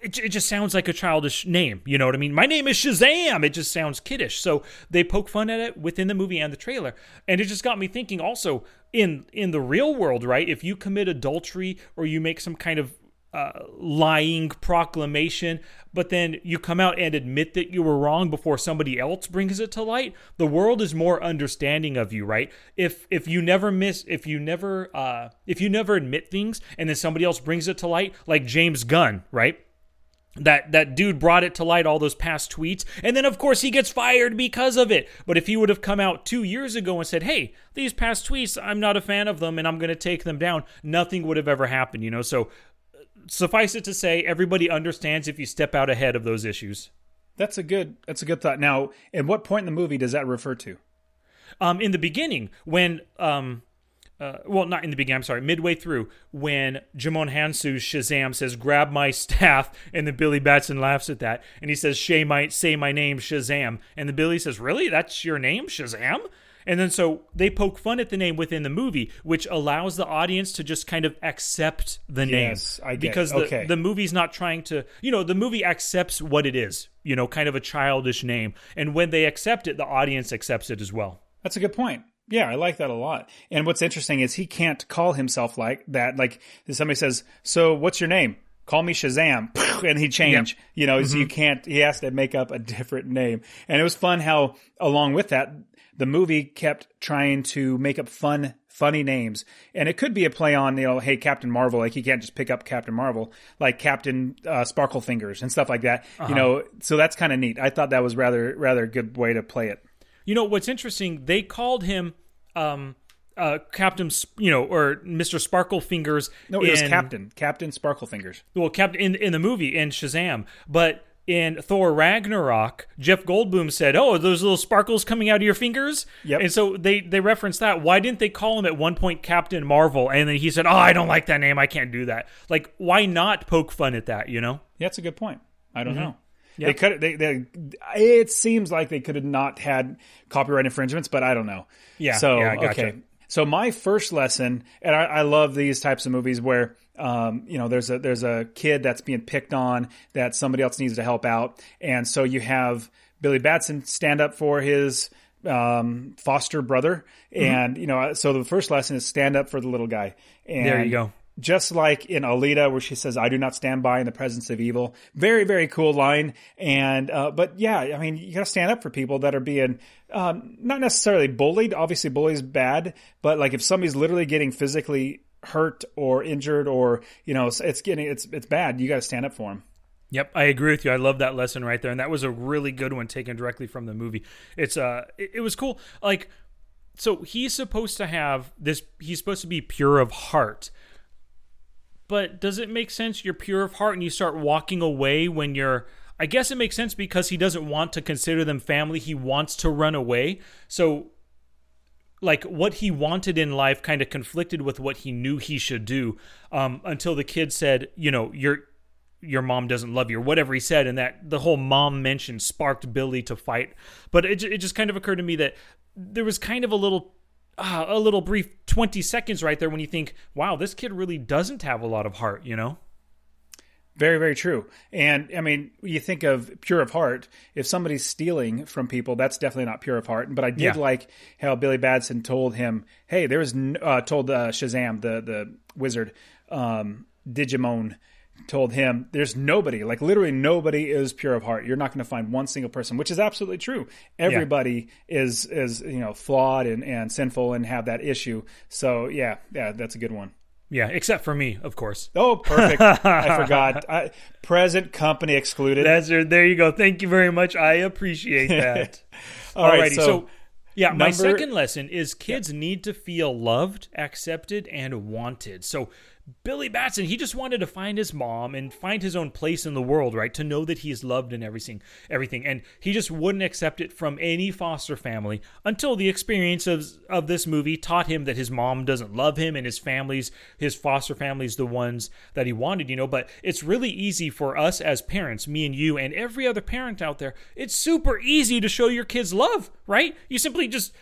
it, it just sounds like a childish name. You know what I mean? My name is Shazam. It just sounds kiddish. So they poke fun at it within the movie and the trailer, and it just got me thinking. Also, in in the real world, right? If you commit adultery or you make some kind of uh, lying proclamation, but then you come out and admit that you were wrong before somebody else brings it to light, the world is more understanding of you, right? If if you never miss, if you never uh, if you never admit things and then somebody else brings it to light, like James Gunn, right? that that dude brought it to light all those past tweets and then of course he gets fired because of it but if he would have come out 2 years ago and said hey these past tweets I'm not a fan of them and I'm going to take them down nothing would have ever happened you know so suffice it to say everybody understands if you step out ahead of those issues That's a good. That's a good thought. Now, at what point in the movie does that refer to? um, in the beginning when um, uh, well, not in the beginning. I'm sorry. Midway through, when Djimon Hounsou's Shazam says, "Grab my staff," and then Billy Batson laughs at that, and he says, "Shay might say my name, Shazam," and the Billy says, "Really? That's your name, Shazam?" And then so they poke fun at the name within the movie, which allows the audience to just kind of accept the name Yes, it. because the, Okay. the movie's not trying to, you know, the movie accepts what it is, you know, kind of a childish name, and when they accept it, the audience accepts it as well. That's a good point. Yeah, I like that a lot. And what's interesting is he can't call himself like that. Like somebody says, "So, what's your name?" Call me Shazam, [laughs] and he change. You know, so you mm-hmm. can't. He has to make up a different name. And it was fun how, along with that, the movie kept trying to make up fun, funny names. And it could be a play on, you know, hey, Captain Marvel. Like he can't just pick up Captain Marvel, like Captain uh, Sparkle Fingers and stuff like that. You know, so that's kind of neat. I thought that was rather, rather a good way to play it. You know what's interesting? They called him um, uh, Captain, you know, or Mister Sparkle Fingers. No, it was Captain, Captain Sparkle Fingers. Well, Captain in in the movie in Shazam, but in Thor Ragnarok, Jeff Goldblum said, "Oh, those little sparkles coming out of your fingers?" Yep. And so they they referenced that. Why didn't they call him at one point Captain Marvel? And then he said, "Oh, I don't like that name. I can't do that." Like, why not poke fun at that? You know? Yeah, that's a good point. I don't mm-hmm. know. Yep. They could. They, they. It seems like they could have not had copyright infringements, but I don't know. Yeah, So yeah, I gotcha. okay. So my first lesson, and I, I love these types of movies where, um, you know, there's a there's a kid that's being picked on that somebody else needs to help out, and so you have Billy Batson stand up for his um, foster brother, Mm-hmm. and you know, so the first lesson is stand up for the little guy. And There you go. Just like in Alita, where she says, "I do not stand by in the presence of evil." Very, very cool line. And uh, but yeah, I mean, you got to stand up for people that are being um, not necessarily bullied. Obviously, bullying is bad, but like if somebody's literally getting physically hurt or injured, or you know, it's getting it's it's bad. You got to stand up for them. Yep, I agree with you. I love that lesson right there, and that was a really good one taken directly from the movie. It's uh, it, it was cool. Like, so he's supposed to have this. He's supposed to be pure of heart, but does it make sense? You're pure of heart, and you start walking away when you're. I guess it makes sense because he doesn't want to consider them family. He wants to run away. So like what he wanted in life kind of conflicted with what he knew he should do um, until the kid said you know you're your mom doesn't love you or whatever he said and that the whole mom mention sparked billy to fight but it, it just kind of occurred to me that there was kind of a little uh, a little brief 20 seconds right there when you think wow this kid really doesn't have a lot of heart you know very, very true. And I mean, you think of pure of heart. If somebody's stealing from people, that's definitely not pure of heart. But I did yeah. like how Billy Batson told him, "Hey, there was uh, told uh, Shazam, the the wizard, um, Djimon, told him there's nobody like literally nobody is pure of heart. You're not going to find one single person which is absolutely true. Everybody yeah. is is you know flawed and, and sinful and have that issue. So yeah yeah that's a good one. Yeah except for me of course. Oh perfect. [laughs] I forgot. I, present company excluded. That's there you go. Thank you very much. I appreciate that. [laughs] All Alrighty, right, so, so yeah, number, my second lesson is kids yeah. need to feel loved, accepted, and wanted. So Billy Batson, he just wanted to find his mom and find his own place in the world, right? To know that he is loved and everything, everything. And he just wouldn't accept it from any foster family until the experience of, of this movie taught him that his mom doesn't love him and his family's, his foster family's the ones that he wanted, you know. But it's really easy for us as parents, me and you, and every other parent out there, it's super easy to show your kids love, right? You simply just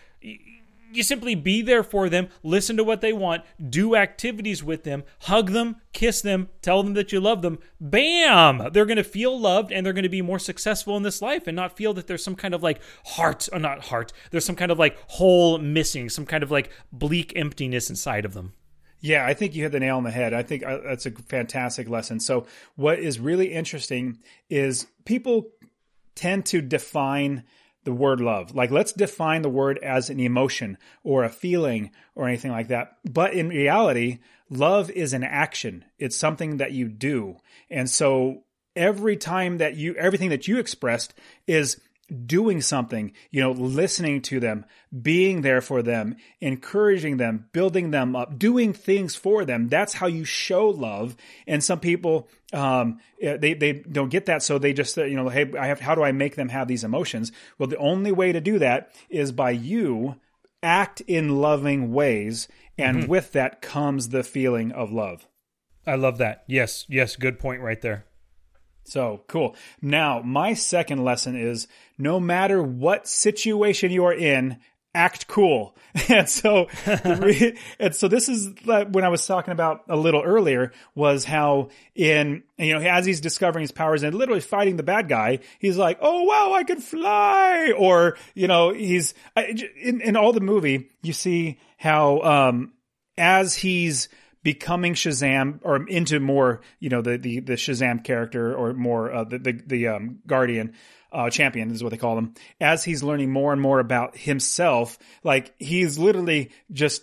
you simply be there for them, listen to what they want, do activities with them, hug them, kiss them, tell them that you love them. Bam! They're going to feel loved and they're going to be more successful in this life and not feel that there's some kind of like heart, or uh, not heart, there's some kind of like hole missing, some kind of like bleak emptiness inside of them. Yeah, I think you hit the nail on the head. I think uh, that's a fantastic lesson. So, what is really interesting is people tend to define the word love. Like, let's define the word as an emotion or a feeling or anything like that. But in reality, love is an action. It's something that you do. And so every time that you, everything that you expressed is doing something, you know, listening to them, being there for them, encouraging them, building them up, doing things for them. That's how you show love. And some people, um, they, they don't get that. So they just, you know, Hey, I have, how do I make them have these emotions? Well, the only way to do that is by you act in loving ways. And mm-hmm. with that comes the feeling of love. I love that. Yes. Yes. Good point right there. So cool. Now, my second lesson is no matter what situation you are in, act cool. [laughs] And so, [laughs] and so this is when I was talking about a little earlier was how in, you know, as he's discovering his powers and literally fighting the bad guy, he's like, Oh, wow, I can fly. Or, you know, he's in, in all the movie, you see how, um, as he's, becoming Shazam or into more, you know, the the, the Shazam character or more uh, the the, the um, Guardian uh, champion is what they call him. As he's learning more and more about himself, like he's literally just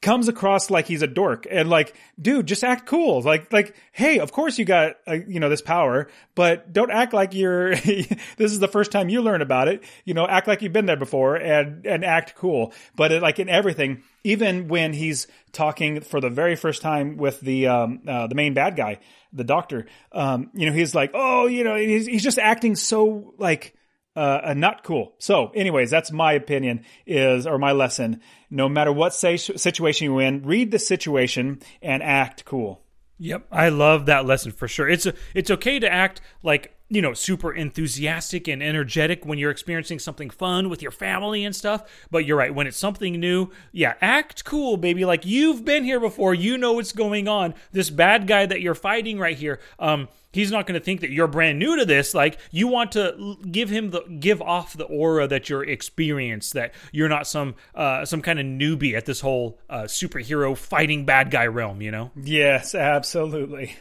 comes across like he's a dork and like dude just act cool. Like like hey of course you got uh, you know this power but don't act like you're [laughs] this is the first time you learn about it. You know act like you've been there before and and act cool. But it, like in everything even when he's talking for the very first time with the um uh, the main bad guy the doctor um you know he's like oh you know he's, he's just acting so like uh, not cool. So, anyways, that's my opinion is or my lesson. No matter what situation you're in, read the situation and act cool. Yep, I love that lesson for sure. It's a, it's okay to act like you know, super enthusiastic and energetic when you're experiencing something fun with your family and stuff. But you're right, when it's something new, yeah, act cool, baby. Like you've been here before, you know what's going on. This bad guy that you're fighting right here, um, he's not going to think that you're brand new to this like you want to give him the give off the aura that you're experienced that you're not some uh some kind of newbie at this whole uh superhero fighting bad guy realm you know Yes, absolutely.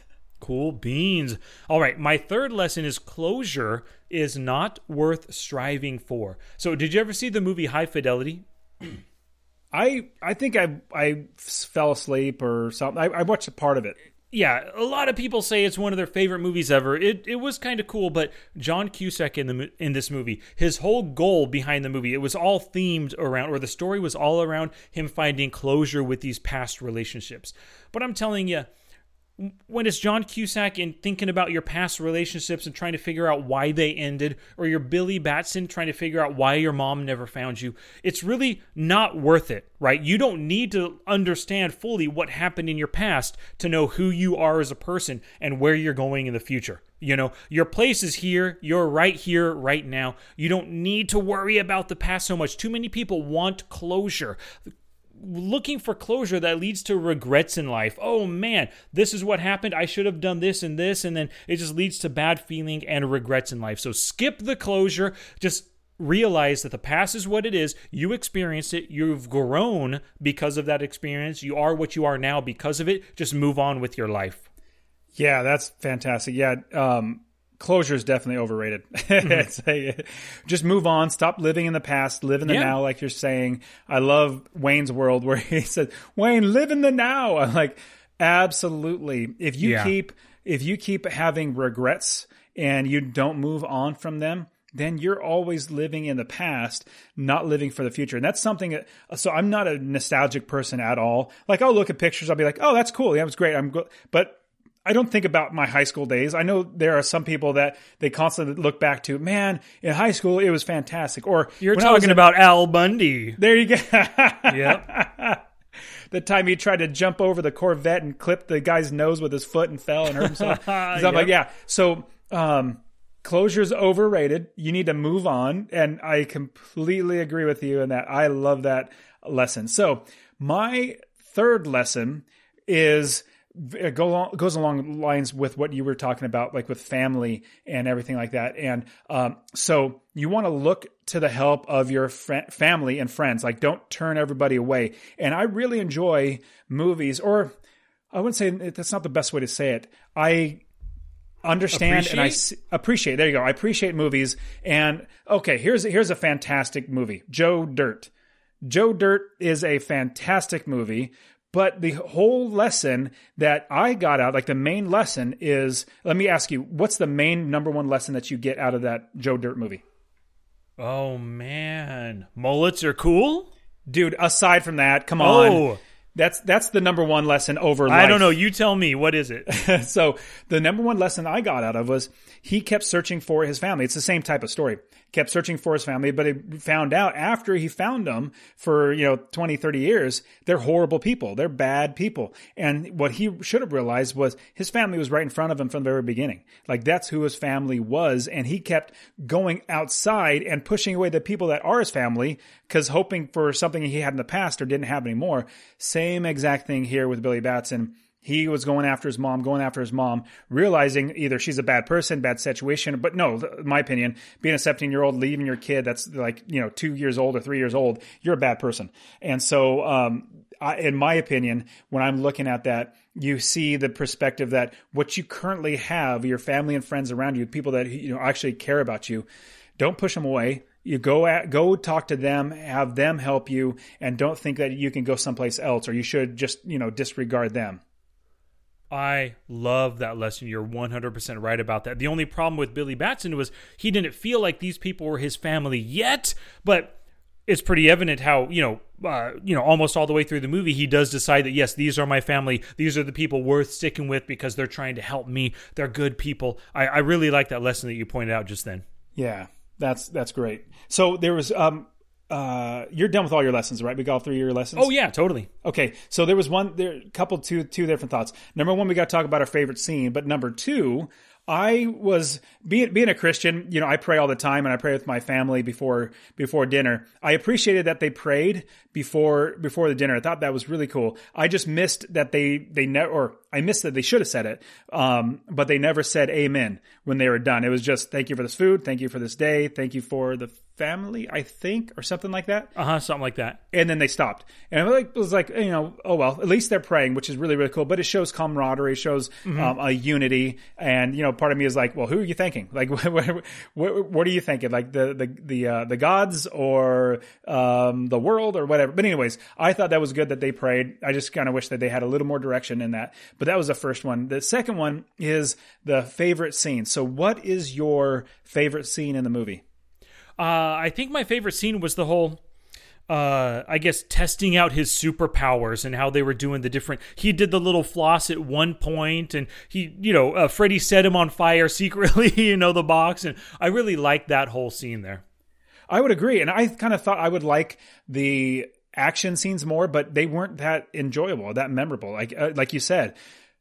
Cool beans. All right, my third lesson is closure is not worth striving for. So, did you ever see the movie High Fidelity? [clears throat] I I think I I fell asleep or something. I, I watched a part of it. Yeah, a lot of people say it's one of their favorite movies ever. It it was kind of cool, but John Cusack in the in this movie, his whole goal behind the movie, it was all themed around, or the story was all around him finding closure with these past relationships. But I'm telling you, when it's John Cusack and thinking about your past relationships and trying to figure out why they ended, or you're Billy Batson trying to figure out why your mom never found you, it's really not worth it, right? You don't need to understand fully what happened in your past to know who you are as a person and where you're going in the future. You know, your place is here. You're right here, right now. You don't need to worry about the past so much. Too many people want closure looking for closure that leads to regrets in life. Oh man, this is what happened. I should have done this and this. And then it just leads to bad feeling and regrets in life. So skip the closure. Just realize that the past is what it is. You experienced it. You've grown because of that experience. You are what you are now because of it. Just move on with your life. Yeah, that's fantastic. Yeah, um, closure is definitely overrated. [laughs] Mm-hmm. A- just move on. Stop living in the past. Live in the Yeah. now, like you're saying. I love Wayne's World where [laughs] he says, "Wayne, live in the now." I'm like, absolutely. If you Yeah. keep if you keep having regrets and you don't move on from them. Then you're always living in the past, not living for the future. And that's something that, so I'm not a nostalgic person at all. Like I'll look at pictures, I'll be like, oh, that's cool. Yeah, it was great. I'm go-. But I don't think about my high school days. I know there are some people that they constantly look back to, man, in high school it was fantastic. Or You're when I was talking in- about Al Bundy. there you go. [laughs] Yep. the time he tried to jump over the Corvette and clip the guy's nose with his foot and fell and hurt himself. [laughs] So I'm like, yeah. So um, closure's overrated. You need to move on, and I completely agree with you in that. I love that lesson. So my third lesson is it go along, goes along lines with what you were talking about, like with family and everything like that. And um, so you want to look to the help of your fr- family and friends. Like, don't turn everybody away. And I really enjoy movies, or I wouldn't say that's not the best way to say it. I understand and I Appreciate? s- appreciate. There you go. I appreciate movies. And okay, here's here's a fantastic movie, Joe Dirt. Joe Dirt is a fantastic movie, but the whole lesson that I got out, like the main lesson is, let me ask you, what's the main number one lesson that you get out of that Joe Dirt movie? Oh man, mullets are cool. Dude, aside from that, come on. Oh. That's that's the number one lesson over I don't know. You tell me. What is it? [laughs] so the number one lesson I got out of was he kept searching for his family. It's the same type of story. Kept searching for his family, but he found out after he found them for, you know, 20, 30 years, they're horrible people. They're bad people. And what he should have realized was his family was right in front of him from the very beginning. Like that's who his family was. And he kept going outside and pushing away the people that are his family because hoping for something he had in the past or didn't have anymore. Same exact thing here with Billy Batson he was going after his mom, going after his mom, realizing either she's a bad person, bad situation. But no, my opinion, being a 17 year old, leaving your kid that's like, you know, two years old or three years old, you're a bad person. And so, um, I, in my opinion, when I'm looking at that, you see the perspective that what you currently have, your family and friends around you, people that, you know, actually care about you, don't push them away. You go at, go talk to them, have them help you, and don't think that you can go someplace else or you should just, you know, disregard them. I love that lesson. You're 100% right about that. The only problem with Billy Batson was he didn't feel like these people were his family yet, but it's pretty evident how, you know, uh, you know, almost all the way through the movie, he does decide that yes, these are my family. These are the people worth sticking with because they're trying to help me. They're good people. I, I really like that lesson that you pointed out just then. Yeah, that's that's great. So there was um uh you're done with all your lessons, right? We got all three of your lessons. Oh yeah, totally. Okay, so there was one there couple two two different thoughts. Number one, we got to talk about our favorite scene, but number two, I was being being a Christian, you know, I pray all the time and I pray with my family before before dinner. I appreciated that they prayed before before the dinner. I thought that was really cool. I just missed that they they never or I missed that they should have said it, um, but they never said amen when they were done. It was just thank you for this food, thank you for this day, thank you for the family, I think, or something like that. Uh huh. Something like that. And then they stopped, and it was, like, was like you know, oh well, at least they're praying, which is really really cool. But it shows camaraderie, shows Mm-hmm. um, a unity, and you know, part of me is like, well, who are you thanking? Like, [laughs] what, what, what are you thinking? Like the the the uh, the gods or um, the world or whatever. But anyways, I thought that was good that they prayed. I just kind of wish that they had a little more direction in that. But that was the first one. The second one is the favorite scene. So, what is your favorite scene in the movie? Uh, I think my favorite scene was the whole, uh, I guess, testing out his superpowers and how they were doing the different. He did the little floss at one point, and he, you know, uh, Freddy set him on fire [laughs] secretly, you know, the box, and I really liked that whole scene there. I would agree, and I kind of thought I would like the action scenes more, but they weren't that enjoyable, that memorable. Like uh, like you said,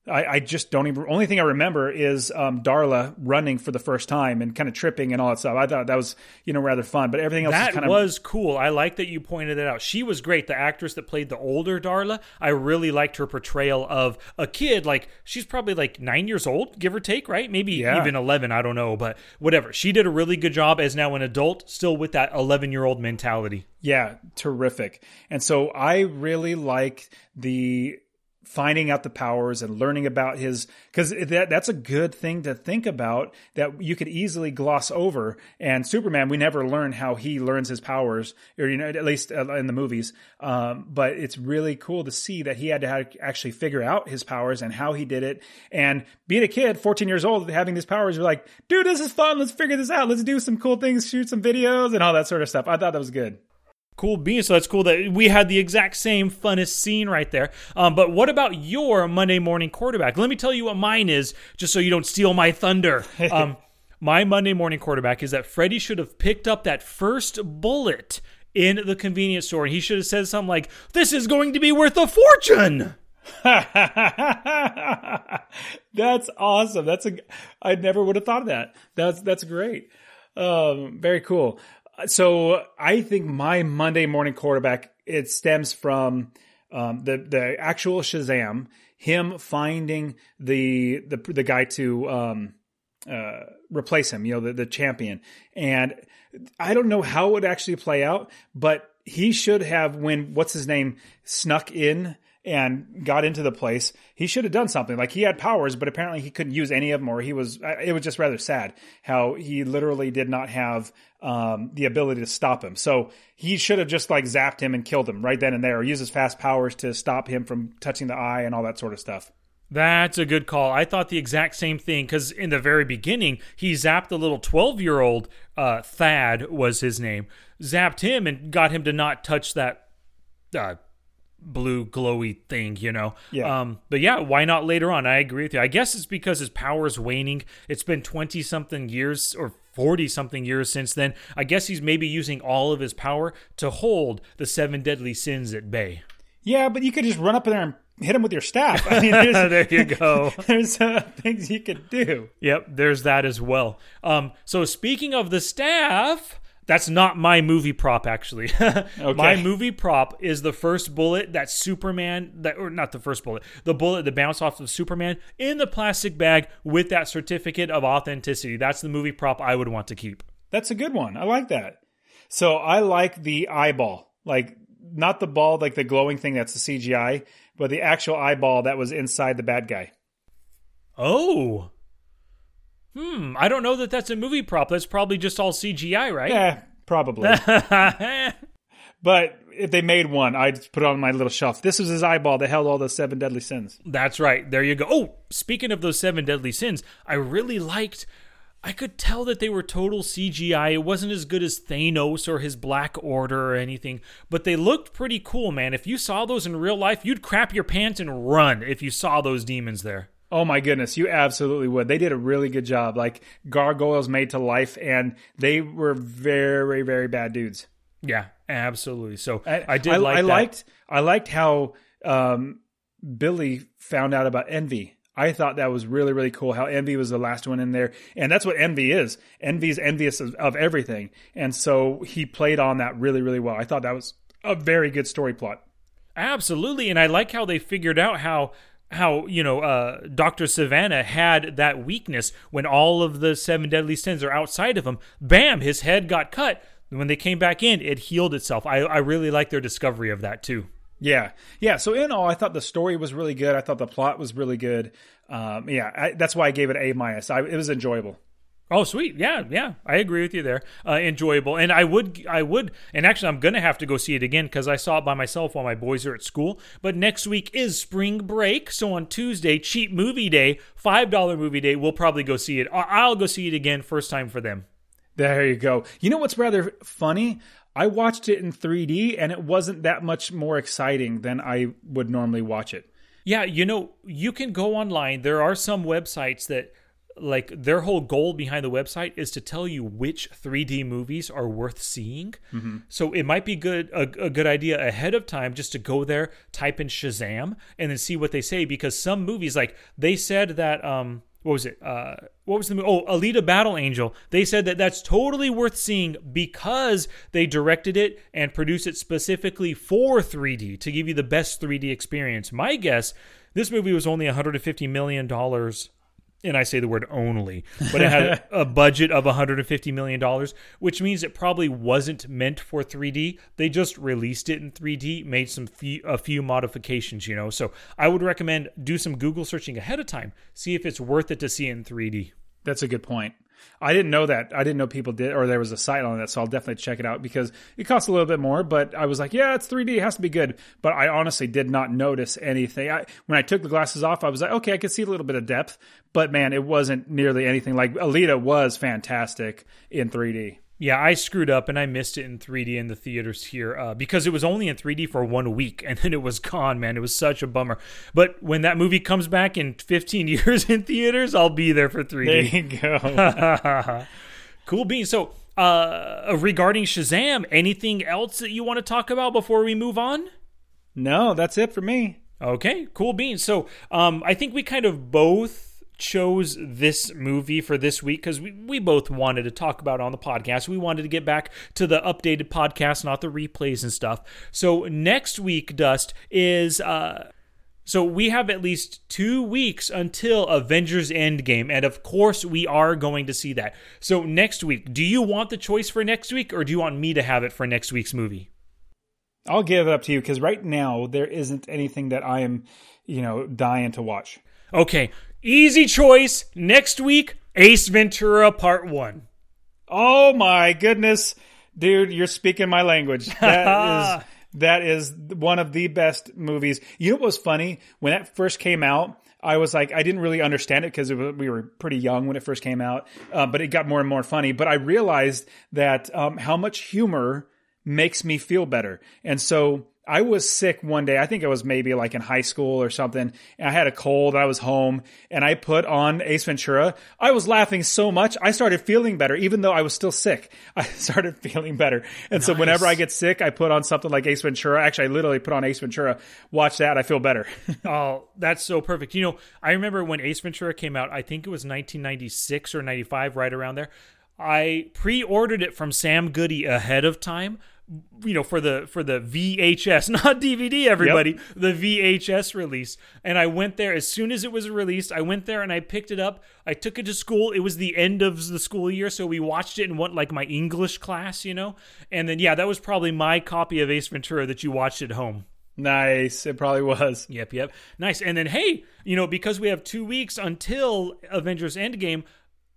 I, I just don't even. Only thing I remember is um, Darla running for the first time and kind of tripping and all that stuff. I thought that was you know rather fun, but everything else That is kind of was cool. I like that you pointed it out. She was great. The actress that played the older Darla, I really liked her portrayal of a kid. Like she's probably like nine years old, give or take, right? Maybe Yeah. even eleven. I don't know, but whatever. She did a really good job as now an adult, still with that eleven year old mentality. Yeah, terrific. And so I really like the finding out the powers and learning about his because that that's a good thing to think about that you could easily gloss over. And Superman, we never learn how he learns his powers, or you know, at least uh, in the movies. Um, but it's really cool to see that he had to have, actually figure out his powers and how he did it. And being a kid, 14 years old, having these powers, you're like, dude, this is fun. Let's figure this out. Let's do some cool things, shoot some videos, and all that sort of stuff. I thought that was good. Cool beans. So that's cool that we had the exact same funnest scene right there. Um, but what about your Monday morning quarterback? Let me tell you what mine is, just so you don't steal my thunder. [laughs] Um, my Monday morning quarterback is that Freddie should have picked up that first bullet in the convenience store, and he should have said something like, "This is going to be worth a fortune." [laughs] that's awesome. That's a I never would have thought of that. That's that's great. Um, very cool. So I think my Monday morning quarterback it stems from um, the the actual Shazam, him finding the the the guy to um, uh, replace him, you know, the, the champion. And I don't know how it would actually play out, but he should have, when what's his name snuck in and got into the place, he should have done something. Like he had powers, but apparently he couldn't use any of them, or he was. It was just rather sad how he literally did not have um, the ability to stop him. So he should have just like zapped him and killed him right then and there, or used his fast powers to stop him from touching the eye and all that sort of stuff. That's a good call. I thought the exact same thing because in the very beginning, he zapped the little 12 year old, uh, Thad was his name, zapped him and got him to not touch that uh, blue glowy thing, you know? Yeah. Um, but yeah, why not later on? I agree with you. I guess it's because his power is waning. It's been 20 something years or 40 something years since then. I guess he's maybe using all of his power to hold the seven deadly sins at bay. Yeah, but you could just run up in there and hit him with your staff. I mean, [laughs] there's, there you [laughs] go. there's uh, things you could do. Yep, there's that as well. Um, so speaking of the staff, that's not my movie prop actually. [laughs] My movie prop is the first bullet that Superman that or not the first bullet, the bullet that bounced off of Superman in the plastic bag with that certificate of authenticity. That's the movie prop I would want to keep. That's a good one. I like that. So I like the eyeball, like not the ball, like the glowing thing that's the CGI, but the actual eyeball that was inside the bad guy. Oh. Hmm, I don't know that that's a movie prop. That's probably just all CGI, right? Yeah, probably. [laughs] but if they made one, I'd put it on my little shelf. This was his eyeball that held all the seven deadly sins. That's right. There you go. Oh, speaking of those seven deadly sins, I really liked. I could tell that they were total CGI. It wasn't as good as Thanos or his Black Order or anything, but they looked pretty cool, man. If you saw those in real life, you'd crap your pants and run if you saw those demons there. Oh my goodness, you absolutely would. They did a really good job. Like gargoyles made to life, and they were very, very bad dudes. Yeah, absolutely. So I, did I, like I liked I liked how um, Billy found out about envy. I thought that was really, really cool how Envy was the last one in there. And that's what Envy is. Envy's envious of, of everything. And so he played on that really, really well. I thought that was a very good story plot. Absolutely. And I like how they figured out how how you know uh, Dr. Sivana had that weakness when all of the seven deadly sins are outside of him. Bam, his head got cut. When they came back in, it healed itself. I, I really like their discovery of that too. Yeah, yeah. So in all, I thought the story was really good. I thought the plot was really good. Um, yeah, I, that's why I gave it A minus. It was enjoyable. Oh, sweet. Yeah, yeah. I agree with you there. Uh, enjoyable. And I would, I would, and actually, I'm going to have to go see it again because I saw it by myself while my boys are at school. But next week is spring break. So on Tuesday, cheap movie day, $5 movie day, we'll probably go see it. I'll go see it again, first time for them. There you go. You know what's rather funny? I watched it in 3D and it wasn't that much more exciting than I would normally watch it. Yeah, you know, you can go online. There are some websites that like their whole goal behind the website is to tell you which 3D movies are worth seeing. Mm-hmm. So it might be good a, a, good idea ahead of time just to go there, type in Shazam, and then see what they say because some movies like they said that um what was it? Uh, what was the movie? Oh, Alita Battle Angel. They said that that's totally worth seeing because they directed it and produced it specifically for 3D to give you the best 3D experience. My guess, this movie was only 150 million dollars and I say the word only, but it had [laughs] a budget of 150 million dollars, which means it probably wasn't meant for 3D. They just released it in 3D, made some few, a few modifications, you know. So I would recommend do some Google searching ahead of time, see if it's worth it to see it in 3D. That's a good point. I didn't know that. I didn't know people did, or there was a site on that. So I'll definitely check it out because it costs a little bit more. But I was like, yeah, it's 3D. It has to be good. But I honestly did not notice anything. I, when I took the glasses off, I was like, okay, I could see a little bit of depth. But man, it wasn't nearly anything like Alita was fantastic in 3D. Yeah, I screwed up and I missed it in 3D in the theaters here uh, because it was only in 3D for one week [laughs] and then it was gone, man. It was such a bummer. But when that movie comes back in 15 [laughs] years in theaters, I'll be there for 3D. There you go. [laughs] cool beans. So, uh, regarding Shazam, anything else that you want to talk about before we move on? No, that's it for me. Okay, cool beans. So, um, I think we kind of both chose this movie for this week because we, we both wanted to talk about on the podcast. We wanted to get back to the updated podcast, not the replays and stuff. So next week, Dust, is uh so we have at least two weeks until Avengers Endgame, and of course we are going to see that. So next week, do you want the choice for next week, or do you want me to have it for next week's movie? I'll give it up to you because right now there isn't anything that I am, you know, dying to watch. Okay, Easy choice. Next week, Ace Ventura Part 1. Oh my goodness. Dude, you're speaking my language. [laughs] That is that is one of the best movies. You know what was funny? When that first came out, I was like, I didn't really understand it because we were pretty young when it first came out, uh, but it got more and more funny. But I realized that um, how much humor makes me feel better. And so I was sick one day. I think it was maybe like in high school or something. I had a cold. I was home and I put on Ace Ventura. I was laughing so much. I started feeling better, even though I was still sick. [laughs] I started feeling better. And nice. so whenever I get sick, I put on something like Ace Ventura. Actually, I literally put on Ace Ventura, watch that. I feel better. [laughs] oh, that's so perfect. You know, I remember when Ace Ventura came out, I think it was 1996 or 95, right around there. I pre ordered it from Sam Goody ahead of time you know for the for the VHS [laughs] not DVD everybody yep. the VHS release and I went there as soon as it was released I went there and I picked it up I took it to school it was the end of the school year so we watched it in what like my English class you know and then yeah that was probably my copy of Ace Ventura that you watched at home Nice. It probably was. Yep, yep. Nice. And then, hey, you know, because we have two weeks until Avengers Endgame,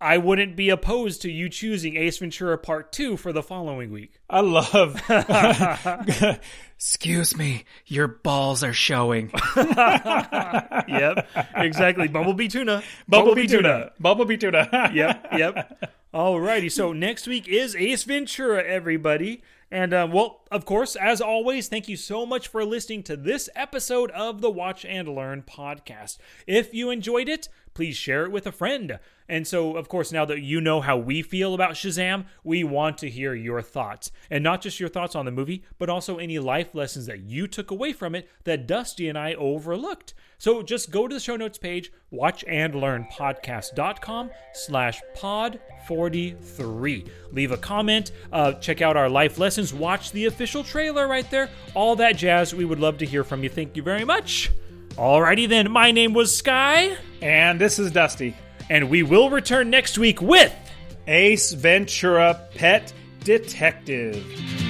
I wouldn't be opposed to you choosing Ace Ventura Part 2 for the following week. I love. [laughs] [laughs] Excuse me, your balls are showing. [laughs] yep, exactly. Bumblebee tuna. Bumblebee, Bumblebee tuna. tuna. Bumblebee tuna. yep, yep. Alrighty, so next week is Ace Ventura, everybody. And, uh, well, of course, as always, thank you so much for listening to this episode of the Watch and Learn podcast. If you enjoyed it, please share it with a friend. And so, of course, now that you know how we feel about Shazam, we want to hear your thoughts. And not just your thoughts on the movie, but also any life lessons that you took away from it that Dusty and I overlooked. So just go to the show notes page, watchandlearnpodcast.com slash pod 43. Leave a comment, uh, check out our life lessons, watch the official trailer right there, all that jazz. We would love to hear from you. Thank you very much. Alrighty then, my name was Sky. And this is Dusty. And we will return next week with Ace Ventura Pet Detective.